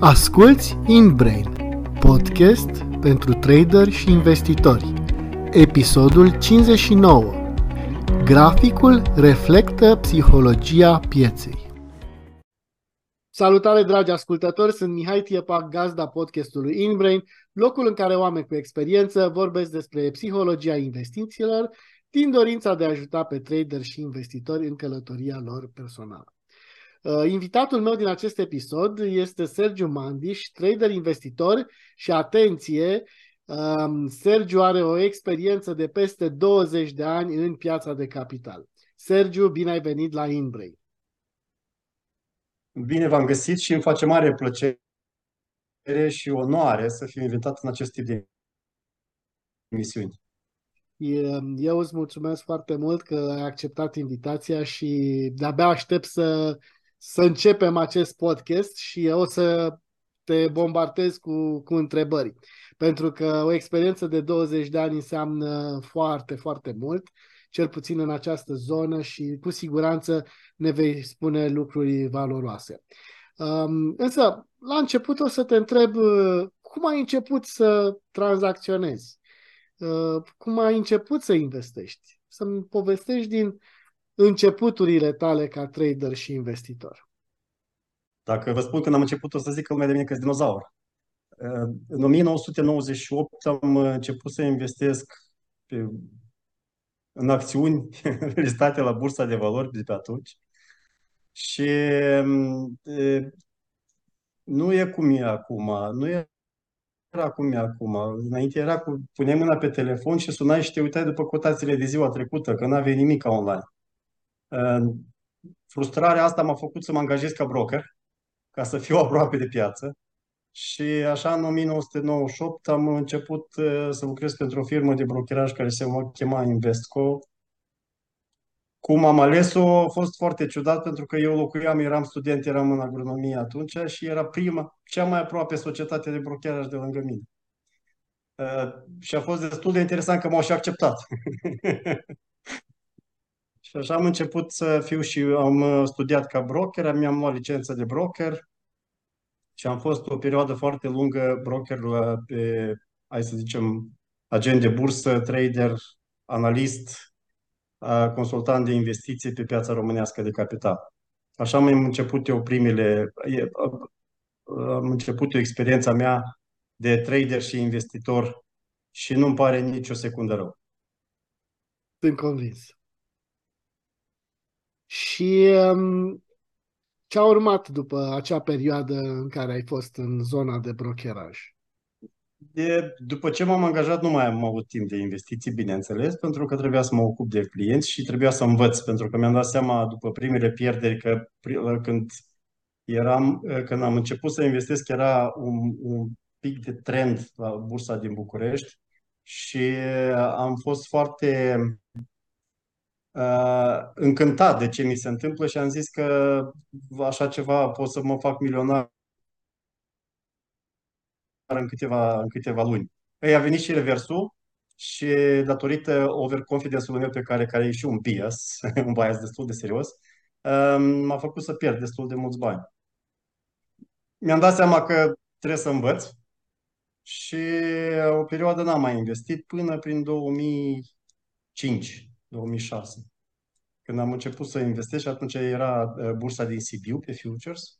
Asculți InBrain, podcast pentru trader și investitori. Episodul 59. Graficul reflectă psihologia pieței. Salutare dragi ascultători, sunt Mihai Tiepac, gazda podcastului InBrain, locul în care oameni cu experiență vorbesc despre psihologia investițiilor din dorința de a ajuta pe trader și investitori în călătoria lor personală. Uh, invitatul meu din acest episod este Sergiu Mandiș, trader investitor și atenție, um, Sergiu are o experiență de peste 20 de ani în piața de capital. Sergiu, bine ai venit la Inbrain. Bine v-am găsit și îmi face mare plăcere și onoare să fiu invitat în acest tip de emisiuni. Eu îți mulțumesc foarte mult că ai acceptat invitația și de-abia aștept să să începem acest podcast și o să te bombardez cu, cu întrebări. Pentru că o experiență de 20 de ani înseamnă foarte, foarte mult, cel puțin în această zonă și cu siguranță ne vei spune lucruri valoroase. Um, însă, la început o să te întreb cum ai început să tranzacționezi? Uh, cum ai început să investești? Să-mi povestești din începuturile tale ca trader și investitor? Dacă vă spun când am început, o să zic că lumea de mine că dinozaur. În 1998 am început să investesc pe, în acțiuni listate la bursa de valori de pe atunci. Și e, nu e cum e acum. Nu e era cum e acum. Înainte era cu, puneai mâna pe telefon și sunai și te uitai după cotațiile de ziua trecută, că n-aveai nimic online. Frustrarea asta m-a făcut să mă angajez ca broker, ca să fiu aproape de piață. Și așa, în 1998, am început să lucrez pentru o firmă de brokeraj care se chema Investco. Cum am ales-o a fost foarte ciudat pentru că eu locuiam, eram student, eram în agronomie atunci și era prima, cea mai aproape societate de brokeraj de lângă mine. Uh, și a fost destul de interesant că m-au și acceptat. Și așa am început să fiu și am uh, studiat ca broker, mi-am luat licență de broker și am fost o perioadă foarte lungă broker la, pe, hai să zicem, agent de bursă, trader, analist, consultant de investiții pe piața românească de capital. Așa am început eu primele, am început eu experiența mea de trader și investitor și nu-mi pare nicio secundă rău. Sunt convins. Și um, ce a urmat după acea perioadă în care ai fost în zona de brokeraj? De, după ce m-am angajat, nu mai am avut timp de investiții, bineînțeles, pentru că trebuia să mă ocup de clienți și trebuia să învăț, pentru că mi-am dat seama după primele pierderi că când eram, când am început să investesc, era un, un pic de trend la bursa din București și am fost foarte uh, încântat de ce mi se întâmplă și am zis că așa ceva pot să mă fac milionar în câteva, în câteva luni. Ei, a venit și reversul și datorită overconfidence-ului meu pe care, care e și un bias, un bias destul de serios, uh, m-a făcut să pierd destul de mulți bani. Mi-am dat seama că trebuie să învăț și o perioadă n-am mai investit până prin 2005, 2006 când am început să investesc și atunci era uh, bursa din Sibiu pe futures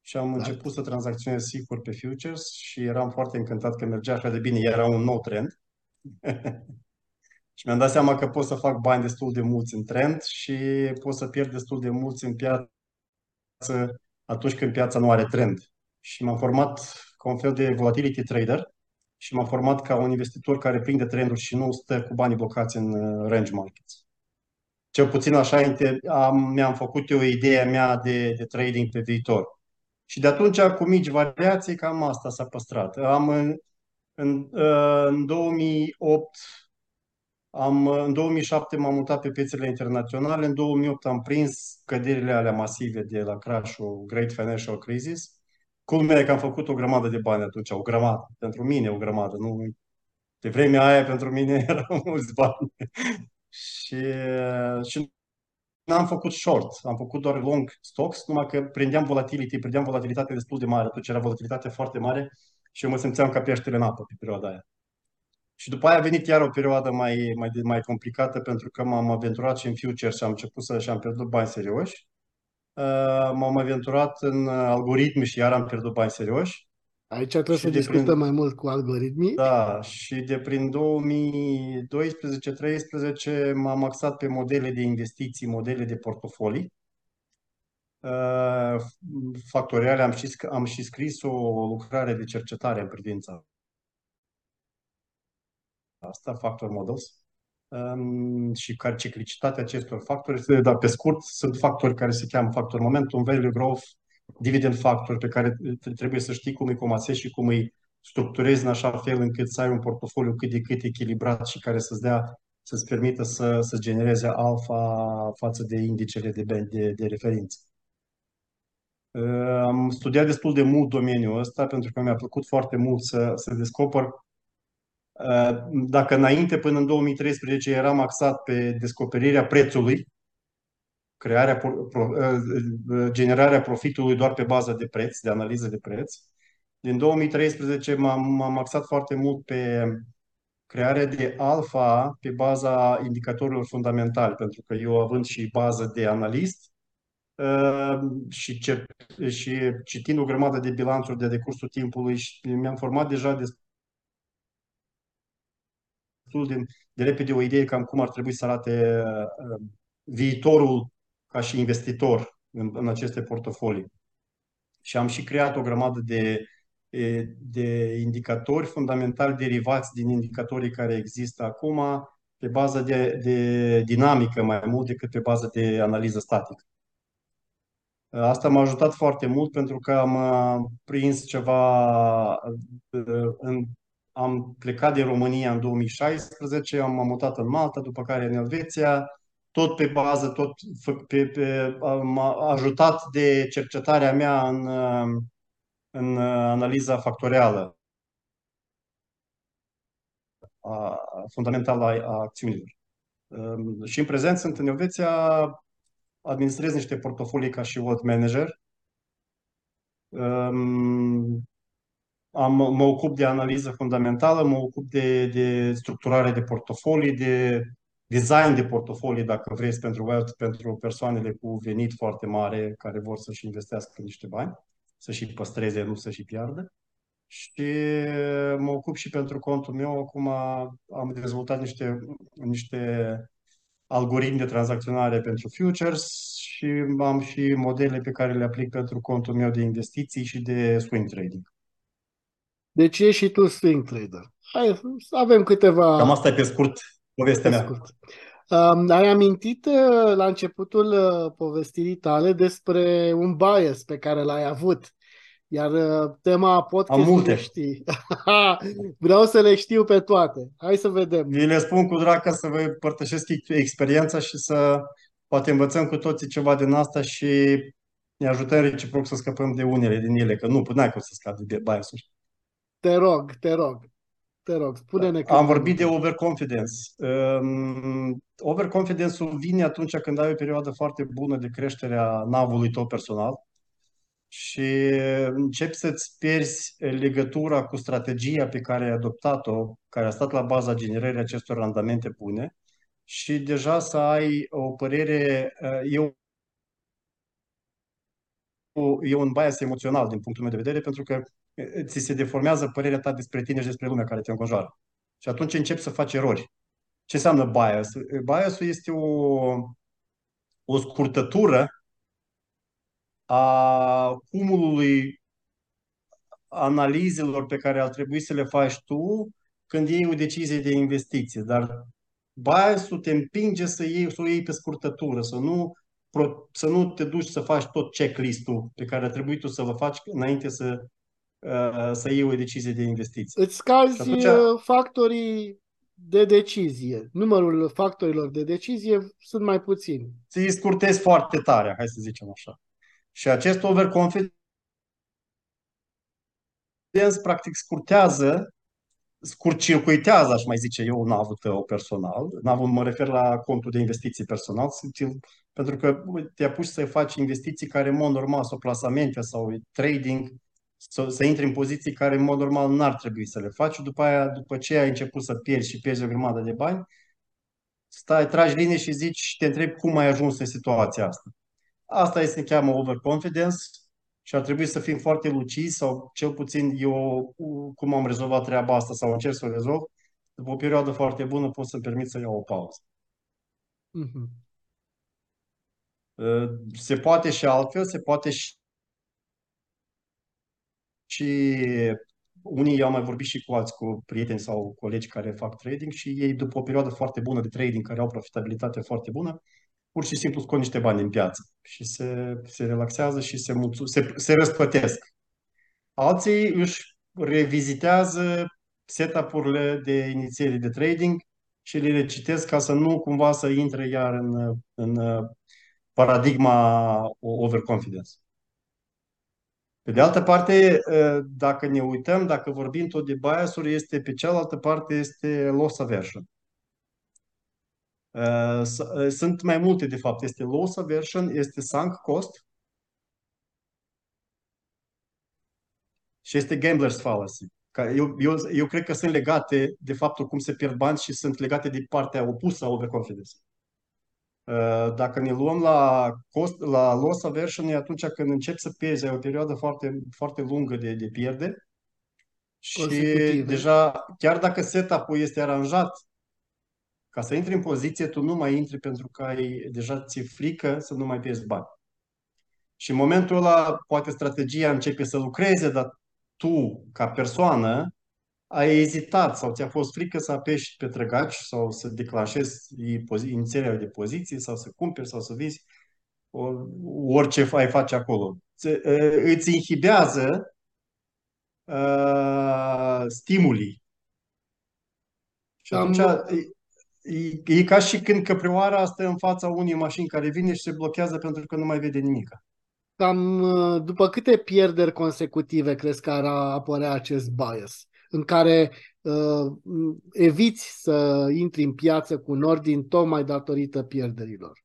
și am da. început să tranzacționez sigur pe futures și eram foarte încântat că mergea așa de bine, era un nou trend. și mi-am dat seama că pot să fac bani destul de mulți în trend și pot să pierd destul de mulți în piață atunci când piața nu are trend. Și m-am format ca un fel de volatility trader și m-am format ca un investitor care prinde trenduri și nu stă cu banii blocați în uh, range markets. Cel puțin așa am, mi-am făcut eu ideea mea de, de trading pe viitor. Și de atunci, cu mici variații, cam asta s-a păstrat. Am în, în, în 2008 am, în 2007 m-am mutat pe piețele internaționale, în 2008 am prins căderile alea masive de la crash-ul Great Financial Crisis. Culmea e că am făcut o grămadă de bani atunci, o grămadă. Pentru mine o grămadă, nu... De vremea aia pentru mine erau mulți bani. Și, și n-am făcut short, am făcut doar long stocks, numai că prindeam volatility, prindeam volatilitate destul de mare, atunci era volatilitate foarte mare și eu mă simțeam ca peștele în apă pe perioada aia. Și după aia a venit iar o perioadă mai, mai, mai complicată pentru că m-am aventurat și în futures și am început să și am pierdut bani serioși. Uh, m-am aventurat în algoritmi și iar am pierdut bani serioși. Aici trebuie să discutăm prin... mai mult cu algoritmii. Da, și de prin 2012-2013 m-am axat pe modele de investiții, modele de portofolii. Uh, factoriale, am și, am și scris o lucrare de cercetare în privința asta, factor models, um, și care ciclicitatea acestor factori, dar pe scurt, sunt factori care se cheamă factor momentum, value growth, dividend factor pe care trebuie să știi cum îi comasezi și cum îi structurezi în așa fel încât să ai un portofoliu cât de cât echilibrat și care să-ți dea să-ți permită să, să genereze alfa față de indicele de, de, de referință. Am studiat destul de mult domeniul ăsta pentru că mi-a plăcut foarte mult să, să descoper dacă înainte, până în 2013, eram axat pe descoperirea prețului, crearea, generarea profitului doar pe bază de preț, de analiză de preț, din 2013 m-am, axat foarte mult pe crearea de alfa pe baza indicatorilor fundamentali, pentru că eu având și bază de analist și, și citind o grămadă de bilanțuri de decursul timpului, mi-am format deja de destul de, de repede o idee cam cum ar trebui să arate uh, viitorul ca și investitor în, în aceste portofolii. Și am și creat o grămadă de, de indicatori fundamentali derivați din indicatorii care există acum pe bază de, de dinamică mai mult decât pe bază de analiză statică. Asta m-a ajutat foarte mult pentru că am uh, prins ceva uh, în am plecat din România în 2016, am mutat în Malta, după care în Elveția, tot pe bază, tot pe, pe, m-a ajutat de cercetarea mea în, în analiza factorială a, fundamentală a, a acțiunilor. Și în prezent sunt în Elveția, administrez niște portofolii ca și wealth manager am, mă ocup de analiză fundamentală, mă ocup de, de structurare de portofolii, de design de portofolii, dacă vreți, pentru wealth, pentru persoanele cu venit foarte mare care vor să-și investească niște bani, să-și păstreze, nu să-și piardă. Și mă ocup și pentru contul meu. Acum am dezvoltat niște, niște algoritmi de tranzacționare pentru futures și am și modele pe care le aplic pentru contul meu de investiții și de swing trading. Deci ești și tu swing trader. Hai, avem câteva... Cam asta e pe scurt povestea pe mea. Scurt. Um, ai amintit uh, la începutul uh, povestirii tale despre un bias pe care l-ai avut. Iar uh, tema podcastului știi. Vreau să le știu pe toate. Hai să vedem. Eu le spun cu drag ca să vă părtășesc experiența și să poate învățăm cu toții ceva din asta și ne ajutăm reciproc să scăpăm de unele din ele, că nu, până ai cum să scapi de bias-uri. Te rog, te rog. Te rog, spune-ne că... Am vorbit de overconfidence. Um, overconfidence-ul vine atunci când ai o perioadă foarte bună de creștere a navului tău personal și începi să-ți pierzi legătura cu strategia pe care ai adoptat-o, care a stat la baza generării acestor randamente bune și deja să ai o părere, eu e un bias emoțional din punctul meu de vedere, pentru că ți se deformează părerea ta despre tine și despre lumea care te înconjoară. Și atunci începi să faci erori. Ce înseamnă bias? Biasul este o, o scurtătură a cumulului analizelor pe care ar trebui să le faci tu când iei o decizie de investiție. Dar biasul te împinge să, iei, să o iei pe scurtătură, să nu, să nu te duci să faci tot checklist-ul pe care ar trebui tu să-l faci înainte să Uh, să iei o decizie de investiție. Îți scazi atunci... Uh, factorii de decizie. Numărul factorilor de decizie sunt mai puțini. Ți scurtezi foarte tare, hai să zicem așa. Și acest overconfidence practic scurtează scurcircuitează, aș mai zice eu, un avut tău personal. N-avut, mă refer la contul de investiții personal, pentru că te apuci să faci investiții care, în mod normal, sau plasamente sau trading, să, să intri în poziții care, în mod normal, n-ar trebui să le faci. După aia, după ce ai început să pierzi și pierzi o grămadă de bani, stai, tragi linie și zici și te întrebi cum ai ajuns în situația asta. Asta este se cheamă overconfidence și ar trebui să fim foarte lucizi sau cel puțin eu cum am rezolvat treaba asta sau încerc să o rezolv, după o perioadă foarte bună pot să-mi permit să iau o pauză. Mm-hmm. Se poate și altfel, se poate și și unii au mai vorbit și cu alți cu prieteni sau colegi care fac trading și ei după o perioadă foarte bună de trading, care au profitabilitate foarte bună, pur și simplu scot niște bani din piață și se, se relaxează și se, mulțu- se, se răspătesc. Alții își revizitează setup-urile de inițiere de trading și le recitesc ca să nu cumva să intre iar în, în paradigma overconfidence. Pe de altă parte, dacă ne uităm, dacă vorbim tot de bias-uri, este pe cealaltă parte este loss aversion. Sunt mai multe, de fapt. Este loss aversion, este sunk cost și este gambler's fallacy. Eu, eu, eu cred că sunt legate de faptul cum se pierd bani și sunt legate de partea opusă a overconfidence. Uh, dacă ne luăm la, cost, la loss aversion, e atunci când începi să pierzi, ai o perioadă foarte, foarte lungă de, de pierde și deja, chiar dacă setup-ul este aranjat ca să intri în poziție, tu nu mai intri pentru că ai, deja ți-e frică să nu mai pierzi bani. Și în momentul ăla, poate strategia începe să lucreze, dar tu, ca persoană, ai ezitat sau ți-a fost frică să apeși pe trăgaci sau să declanșezi inițierea de poziție sau să cumperi sau să vizi orice ai face acolo. Îți inhibează uh, stimulii. Și atunci e, e ca și când căprioara stă în fața unei mașini care vine și se blochează pentru că nu mai vede nimic. Cam după câte pierderi consecutive crezi că ar apărea acest bias? În care uh, eviți să intri în piață cu un ordin tocmai datorită pierderilor.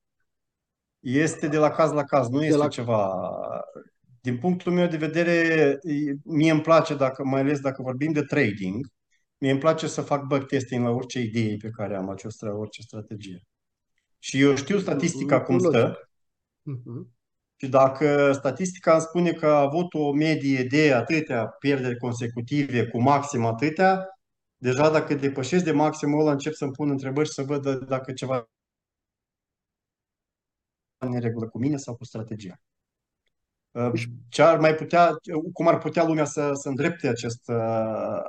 Este de la caz la caz, nu de este la... ceva... Din punctul meu de vedere, mie îmi place, dacă, mai ales dacă vorbim de trading, mie îmi place să fac backtesting la orice idee pe care am, această, orice strategie. Și eu știu statistica cum stă. Uh-huh. Și dacă statistica îmi spune că a avut o medie de atâtea pierderi consecutive cu maxim atâtea, deja dacă depășesc de maximul ăla încep să-mi pun întrebări și să văd dacă ceva în regulă cu mine sau cu strategia. Uh, ce ar mai putea, cum ar putea lumea să, să îndrepte acest uh,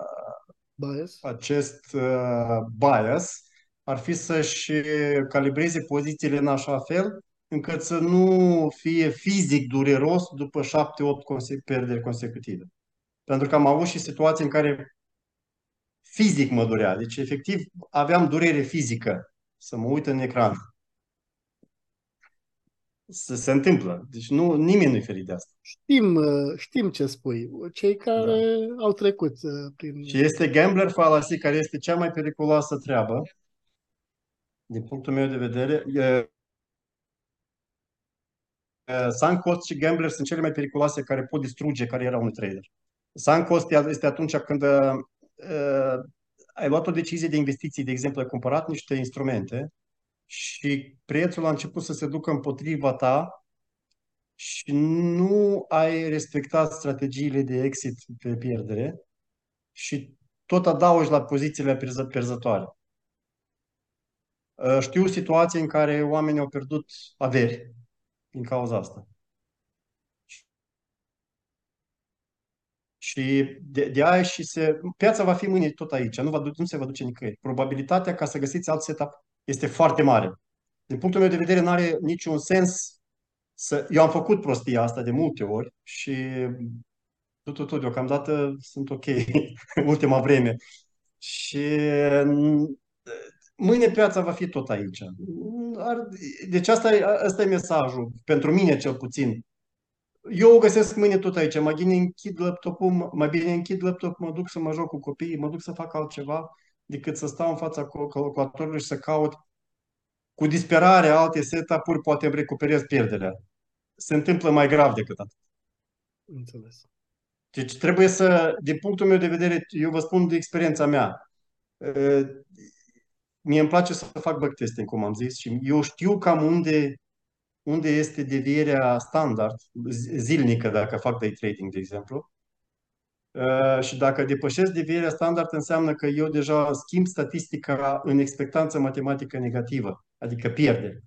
bias, acest uh, bias ar fi să-și calibreze pozițiile în așa fel încât să nu fie fizic dureros după 7-8 conse- pierderi consecutive. Pentru că am avut și situații în care fizic mă durea. Deci, efectiv, aveam durere fizică să mă uit în ecran. Să se întâmplă. Deci nu, nimeni nu-i ferit de asta. Știm, știm ce spui. Cei care da. au trecut uh, prin... Și este gambler fallacy, care este cea mai periculoasă treabă, din punctul meu de vedere. Uh, sunk cost și gambler sunt cele mai periculoase care pot distruge cariera unui trader. Sunk cost este atunci când uh, uh, ai luat o decizie de investiții, de exemplu, ai cumpărat niște instrumente și prețul a început să se ducă împotriva ta și nu ai respectat strategiile de exit pe pierdere și tot adaugi la pozițiile perzătoare. Uh, știu situații în care oamenii au pierdut averi din cauza asta. Și de, de aia și se, piața va fi mâine tot aici, nu, va, nu se va duce nicăieri. Probabilitatea ca să găsiți alt setup este foarte mare. Din punctul meu de vedere, nu are niciun sens să... Eu am făcut prostia asta de multe ori și tot, tot, tot deocamdată sunt ok ultima vreme. Și mâine piața va fi tot aici. Deci asta e, asta e mesajul, pentru mine cel puțin. Eu o găsesc mâine tot aici. Mai bine închid laptopul, mai bine închid laptopul, mă duc să mă joc cu copiii, mă duc să fac altceva decât să stau în fața calculatorului și să caut cu disperare alte setup-uri, poate îmi recuperez pierderea. Se întâmplă mai grav decât atât. Înțeles. Deci trebuie să, din punctul meu de vedere, eu vă spun de experiența mea, mie îmi place să fac backtesting, cum am zis, și eu știu cam unde, unde este devierea standard, zilnică, dacă fac day trading, de exemplu. Și dacă depășesc devierea standard, înseamnă că eu deja schimb statistica în expectanță matematică negativă, adică pierdere.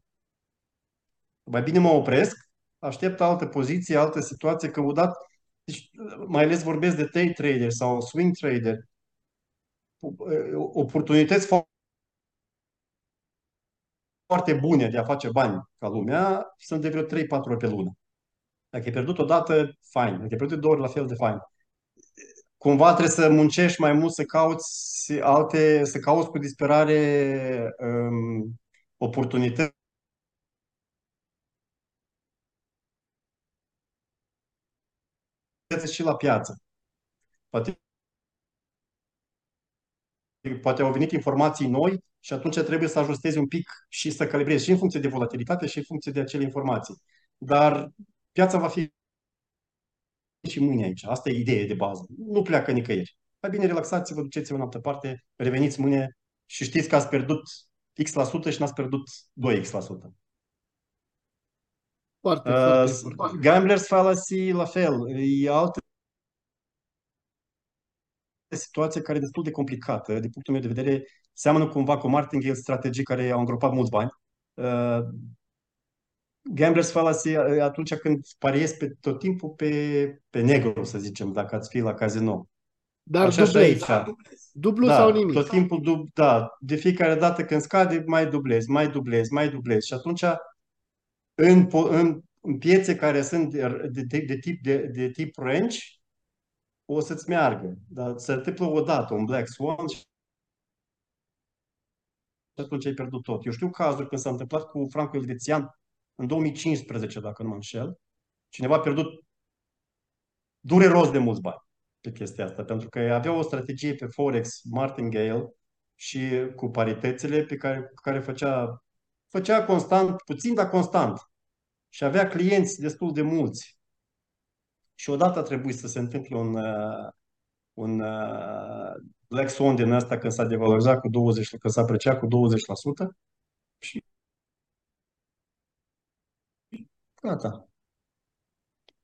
Mai bine mă opresc, aștept altă poziție, altă situație, că odată, deci, mai ales vorbesc de day trader sau swing trader, oportunități foarte bune de a face bani ca lumea sunt de vreo 3-4 ori pe lună. Dacă ai pierdut o dată, fain. Dacă ai pierdut de două ori, la fel de fain. Cumva trebuie să muncești mai mult, să cauți alte, să cauți cu disperare um, oportunități și la piață. Poate, poate au venit informații noi și atunci trebuie să ajustezi un pic și să calibrezi și în funcție de volatilitate și în funcție de acele informații. Dar piața va fi și mâine aici. Asta e ideea de bază. Nu pleacă nicăieri. Mai bine relaxați-vă, duceți-vă în altă parte, reveniți mâine și știți că ați pierdut X% și n-ați pierdut 2X%. Foarte, uh, foarte, Gamblers fallacy, la fel. E altă situație care e destul de complicată. Din punctul meu de vedere, seamănă cumva cu martingale strategii care au îngropat mulți bani. Uh, gamblers fallacy atunci când pariezi pe tot timpul pe, pe negru, să zicem, dacă ați fi la casino. Dar Așa dublezi. Aici. Dublu da, sau nimic. Tot timpul, dub, da, de fiecare dată când scade, mai dublezi, mai dublezi, mai dublezi. Și atunci, în, în, în piețe care sunt de, de, de, tip, de, de tip range, o să-ți meargă. Dar se întâmplă odată un Black Swan și atunci ai pierdut tot. Eu știu cazuri când s-a întâmplat cu Franco Elvețian în 2015, dacă nu mă înșel. Cineva a pierdut dureros de mulți bani pe chestia asta, pentru că avea o strategie pe Forex Martingale și cu paritățile pe care, care făcea, făcea constant, puțin, dar constant. Și avea clienți destul de mulți. Și odată a trebuit să se întâmple un, uh, un uh, Black Swan din asta când s-a devalorizat cu 20, când s-a apreciat cu 20% și gata.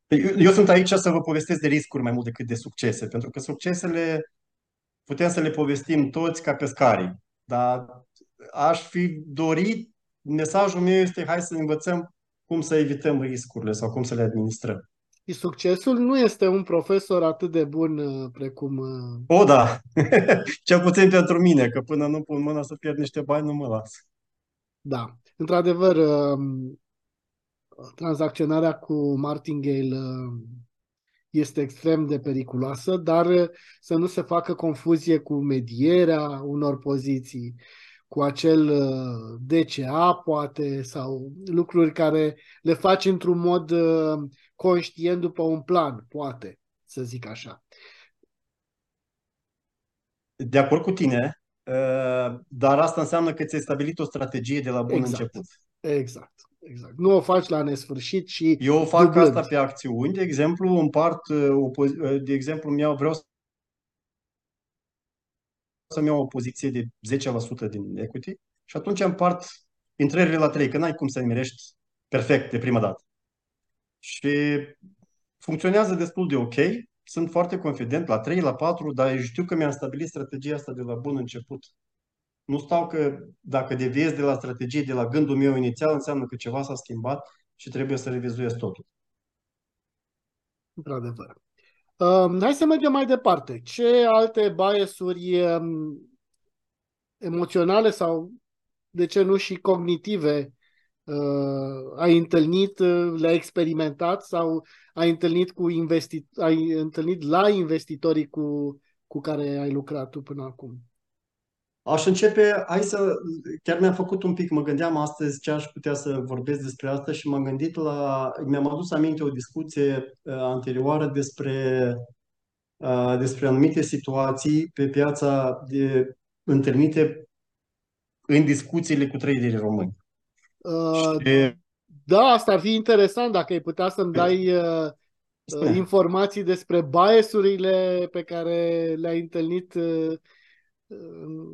Eu, eu sunt aici să vă povestesc de riscuri mai mult decât de succese, pentru că succesele putem să le povestim toți ca pescarii, dar aș fi dorit, mesajul meu este hai să învățăm cum să evităm riscurile sau cum să le administrăm. Și succesul nu este un profesor atât de bun uh, precum... Uh, o, da! Cel puțin pentru mine, că până nu pun mâna să pierd niște bani, nu mă las. Da. Într-adevăr, um, tranzacționarea cu martingale uh, este extrem de periculoasă, dar să nu se facă confuzie cu medierea unor poziții, cu acel DCA, poate, sau lucruri care le faci într-un mod conștient după un plan, poate, să zic așa. De acord cu tine, uh, dar asta înseamnă că ți-ai stabilit o strategie de la bun exact. început. Exact. Exact. Nu o faci la nesfârșit și Eu o fac dublând. asta pe acțiuni, de exemplu, împart, uh, uh, de exemplu, mi vreau să-mi iau o poziție de 10% din equity și atunci împart intrările la 3, că n-ai cum să nimerești perfect de prima dată și funcționează destul de ok. Sunt foarte confident la 3, la 4, dar știu că mi-am stabilit strategia asta de la bun început. Nu stau că dacă deviez de la strategie, de la gândul meu inițial, înseamnă că ceva s-a schimbat și trebuie să revizuiesc totul. Într-adevăr. Uh, hai să mergem mai departe. Ce alte biasuri um, emoționale sau, de ce nu, și cognitive uh, ai întâlnit, uh, le-ai experimentat sau ai întâlnit, cu investi- ai întâlnit la investitorii cu, cu care ai lucrat tu până acum? Aș începe, hai să, chiar mi-am făcut un pic, mă gândeam astăzi ce aș putea să vorbesc despre asta și m-am gândit la, mi-am adus aminte o discuție uh, anterioară despre, uh, despre anumite situații pe piața de întâlnite în discuțiile cu traderii români. Uh, și... Da, asta ar fi interesant dacă ai putea să-mi dai uh, uh, informații despre biasurile pe care le-ai întâlnit uh,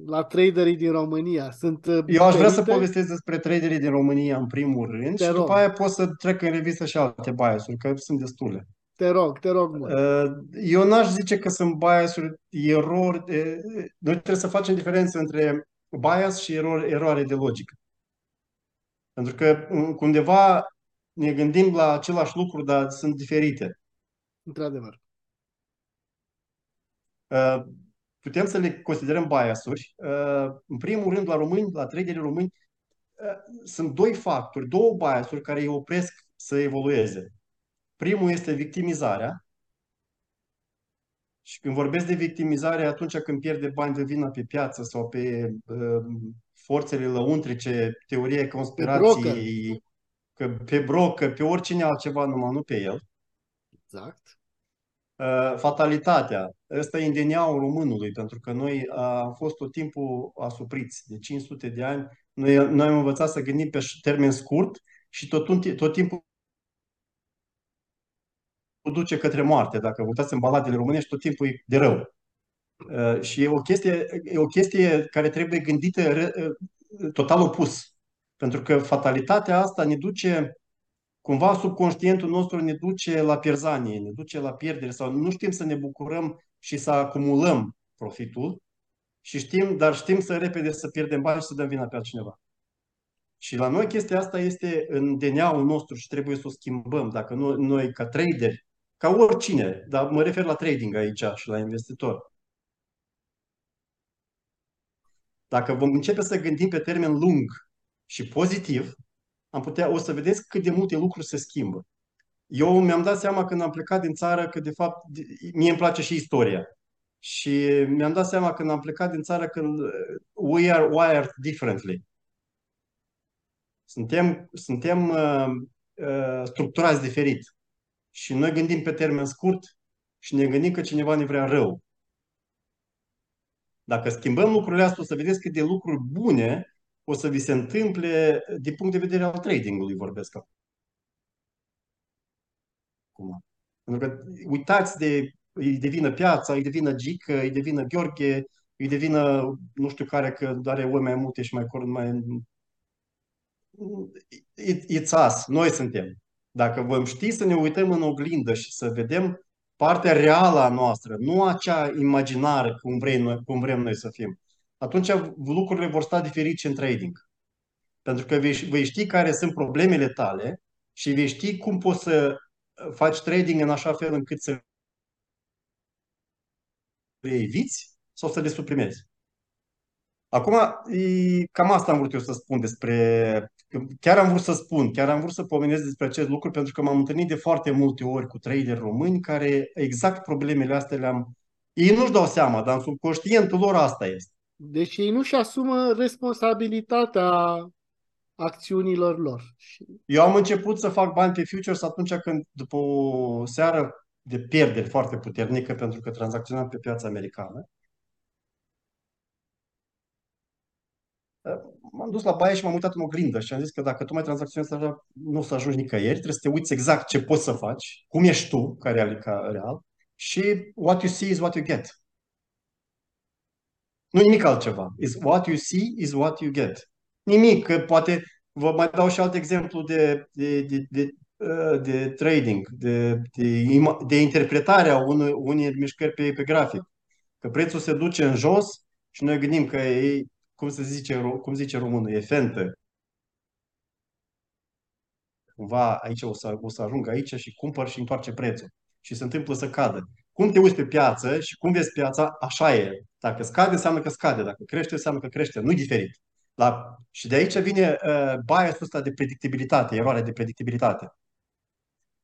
la traderii din România. Sunt uh, Eu aș vrea să povestesc despre traderii din România în primul rând te și rog. după aia pot să trec în revistă și alte biasuri, că sunt destule. Te rog, te rog mult. Uh, eu n-aș zice că sunt biasuri, erori. Noi trebuie să facem diferență între bias și erori, eroare de logică. Pentru că undeva ne gândim la același lucru, dar sunt diferite. Într-adevăr. Uh, putem să le considerăm biasuri. Uh, în primul rând, la români, la traderii români, uh, sunt doi factori, două biasuri care îi opresc să evolueze. Primul este victimizarea. Și când vorbesc de victimizare, atunci când pierde bani de vină pe piață sau pe uh, forțele lăuntrice, teorie conspirației, pe că pe brocă, pe oricine altceva, numai nu pe el. Exact. Uh, fatalitatea. Ăsta e indeniaul românului, pentru că noi uh, am fost tot timpul asupriți de 500 de ani. Noi, noi am învățat să gândim pe termen scurt și tot, tot timpul duce către moarte. Dacă vă uitați în baladele românești, tot timpul e de rău. Uh, și e o chestie, e o chestie care trebuie gândită total opus. Pentru că fatalitatea asta ne duce cumva subconștientul nostru ne duce la pierzanie, ne duce la pierdere sau nu știm să ne bucurăm și să acumulăm profitul și știm, dar știm să repede să pierdem bani și să dăm vina pe altcineva. Și la noi chestia asta este în DNA-ul nostru și trebuie să o schimbăm. Dacă noi, noi ca traderi, ca oricine, dar mă refer la trading aici și la investitor. Dacă vom începe să gândim pe termen lung și pozitiv, am putea, o să vedeți cât de multe lucruri se schimbă. Eu mi-am dat seama când am plecat din țară că, de fapt, mie îmi place și istoria. Și mi-am dat seama când am plecat din țară că uh, we are wired differently. Suntem, suntem uh, uh, structurați diferit. Și noi gândim pe termen scurt și ne gândim că cineva ne vrea rău. Dacă schimbăm lucrurile astea, o să vedeți cât de lucruri bune o să vi se întâmple din punct de vedere al tradingului, vorbesc acum. Pentru că uitați de, îi devină piața, îi devină Gică, îi devină Gheorghe, îi devină nu știu care că are oi mai multe și mai curând mai... It's us, noi suntem. Dacă vom ști să ne uităm în oglindă și să vedem partea reală a noastră, nu acea imaginară cum vrem noi, cum vrem noi să fim, atunci lucrurile vor sta diferit și în trading. Pentru că vei, vei ști care sunt problemele tale și vei ști cum poți să faci trading în așa fel încât să le eviți sau să le suprimezi. Acum, cam asta am vrut eu să spun despre... Chiar am vrut să spun, chiar am vrut să pomenesc despre acest lucru pentru că m-am întâlnit de foarte multe ori cu trader români care exact problemele astea le-am... Ei nu-și dau seama, dar în subconștientul lor asta este. Deci ei nu-și asumă responsabilitatea acțiunilor lor. Eu am început să fac bani pe futures atunci când, după o seară de pierderi foarte puternică, pentru că tranzacționam pe piața americană, m-am dus la baie și m-am uitat în oglindă și am zis că dacă tu mai tranzacționezi așa, nu o să ajungi nicăieri, trebuie să te uiți exact ce poți să faci, cum ești tu, ca real, ca real și what you see is what you get. Nu nimic altceva. Is what you see is what you get. Nimic, că poate vă mai dau și alt exemplu de, de, de, de, uh, de trading, de, de, de interpretare a unei, unei mișcări pe, pe grafic. Că prețul se duce în jos și noi gândim că e, cum se zice, cum zice românul, e fentă. Cumva aici o să, o să ajung aici și cumpăr și întoarce prețul. Și se întâmplă să cadă. Cum te uiți pe piață și cum vezi piața, așa e. Dacă scade, înseamnă că scade. Dacă crește, înseamnă că crește. Nu-i diferit. La... Și de aici vine uh, biasul ăsta de predictibilitate, eroarea de predictibilitate.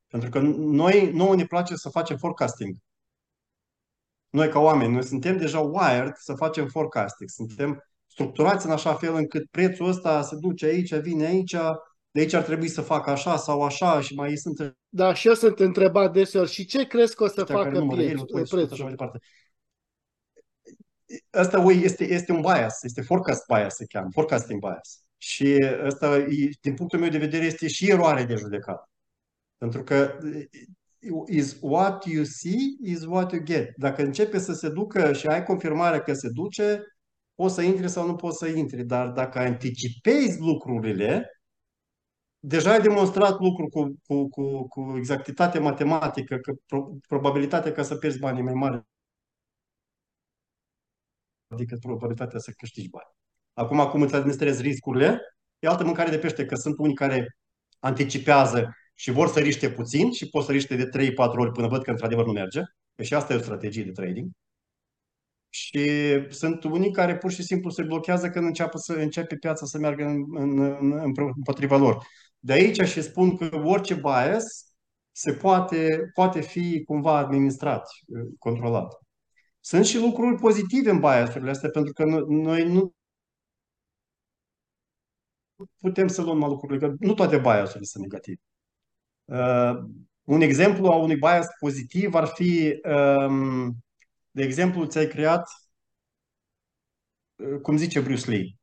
Pentru că noi, nu ne place să facem forecasting. Noi ca oameni, noi suntem deja wired să facem forecasting. Suntem structurați în așa fel încât prețul ăsta se duce aici, vine aici, de aici ar trebui să facă așa sau așa și mai sunt Da, și eu sunt întrebat deseori, și ce crezi că o să ăștia care facă numără preț, el, tu ai spus așa mai prețul? departe. Asta este, este un bias, este forecast bias se cheamă, forecasting bias. Și asta, e- din punctul meu de vedere, este și eroare de judecat. Pentru că is what you see is what you get. Dacă începe să se ducă și ai confirmarea că se duce, poți să intri sau nu poți să intri. Dar dacă anticipezi lucrurile, deja ai demonstrat lucru cu, cu, cu, cu exactitate matematică, că pro, probabilitatea ca să pierzi bani e mai mare decât probabilitatea să câștigi bani. Acum, cum îți administrezi riscurile, e altă mâncare de pește, că sunt unii care anticipează și vor să riște puțin și pot să riște de 3-4 ori până văd că într-adevăr nu merge. Că și asta e o strategie de trading. Și sunt unii care pur și simplu se blochează când începe, să, începe piața să meargă în, în, în, în, împotriva lor. De aici și spun că orice bias se poate, poate fi cumva administrat, controlat. Sunt și lucruri pozitive în biasurile astea, pentru că noi nu putem să luăm lucrurile, că nu toate biasurile sunt negative. Uh, un exemplu a unui bias pozitiv ar fi, um, de exemplu, ți-ai creat, uh, cum zice Bruce Lee,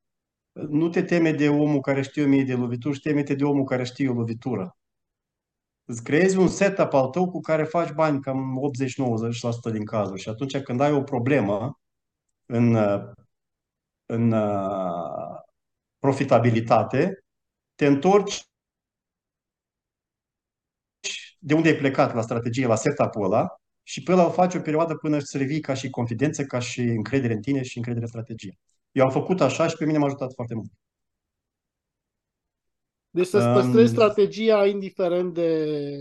nu te teme de omul care știe o mie de lovituri, teme-te de omul care știe o lovitură. Îți creezi un setup al tău cu care faci bani cam 80-90% din cazuri și atunci când ai o problemă în, uh, în uh, profitabilitate, te întorci de unde ai plecat la strategie, la setup-ul ăla și pe ăla o faci o perioadă până îți revii ca și confidență, ca și încredere în tine și încredere în strategie. Eu am făcut așa și pe mine m-a ajutat foarte mult. Deci să-ți păstrezi um, strategia indiferent de,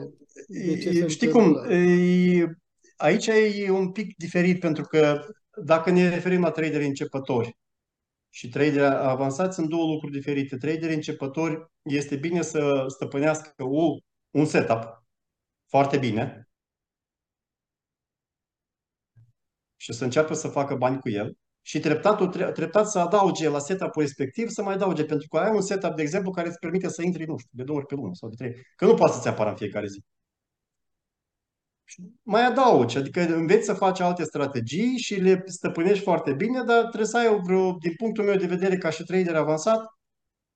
de ce se Știi cum, e, aici e un pic diferit pentru că dacă ne referim la traderi începători și traderi avansați, sunt două lucruri diferite. Traderi începători este bine să stăpânească un setup foarte bine și să înceapă să facă bani cu el și treptat, treptat să adauge la setup-ul respectiv, să mai adauge, pentru că ai un setup, de exemplu, care îți permite să intri, nu știu, de două ori pe lună sau de trei, că nu poate să-ți apară în fiecare zi. Mai adaugi, adică înveți să faci alte strategii și le stăpânești foarte bine, dar trebuie să ai vreo, din punctul meu de vedere, ca și trader avansat,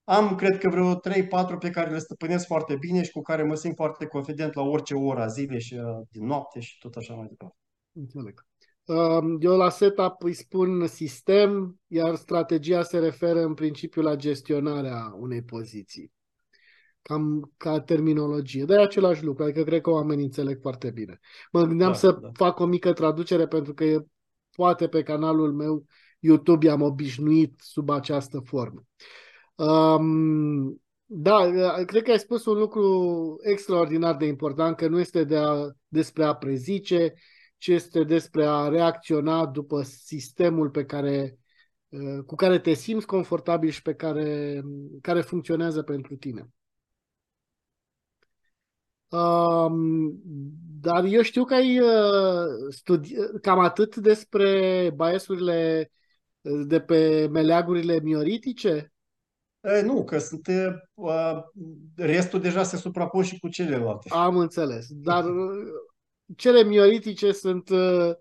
am, cred că, vreo 3-4 pe care le stăpânesc foarte bine și cu care mă simt foarte confident la orice oră a zilei și din noapte și tot așa mai departe. Înțeleg. Um, eu la setup îi spun sistem, iar strategia se referă în principiu la gestionarea unei poziții. Cam ca terminologie. Dar e același lucru, adică cred că oamenii înțeleg foarte bine. Mă gândeam da, să da. fac o mică traducere pentru că e, poate pe canalul meu YouTube am obișnuit sub această formă. Um, da, cred că ai spus un lucru extraordinar de important, că nu este de a, despre a prezice, ci este despre a reacționa după sistemul pe care, cu care te simți confortabil și pe care, care funcționează pentru tine. Um, dar eu știu că ai uh, studi- cam atât despre biasurile de pe meleagurile mioritice? E, nu, că sunt, uh, restul deja se suprapun și cu celelalte. Am înțeles. Dar cele mioritice sunt uh,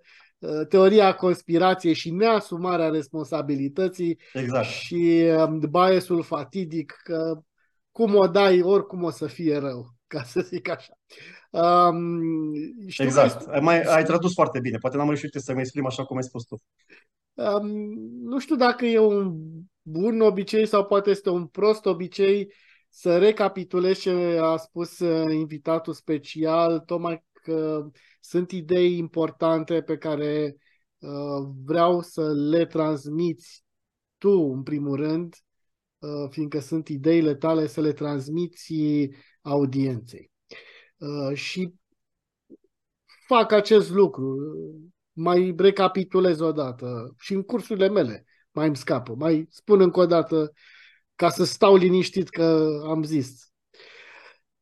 teoria conspirației și neasumarea responsabilității exact. și um, biasul fatidic că cum o dai, oricum o să fie rău, ca să zic așa. Um, exact. Ai, mai, ai tradus foarte bine. Poate n-am reușit să mă exprim așa cum ai spus tu. Um, nu știu dacă e un bun obicei sau poate este un prost obicei să recapitulez ce a spus uh, invitatul special, tocmai că sunt idei importante pe care uh, vreau să le transmiți tu, în primul rând, uh, fiindcă sunt ideile tale, să le transmiți audienței. Uh, și fac acest lucru, mai recapitulez o dată și în cursurile mele mai îmi scapă, mai spun încă o dată ca să stau liniștit că am zis.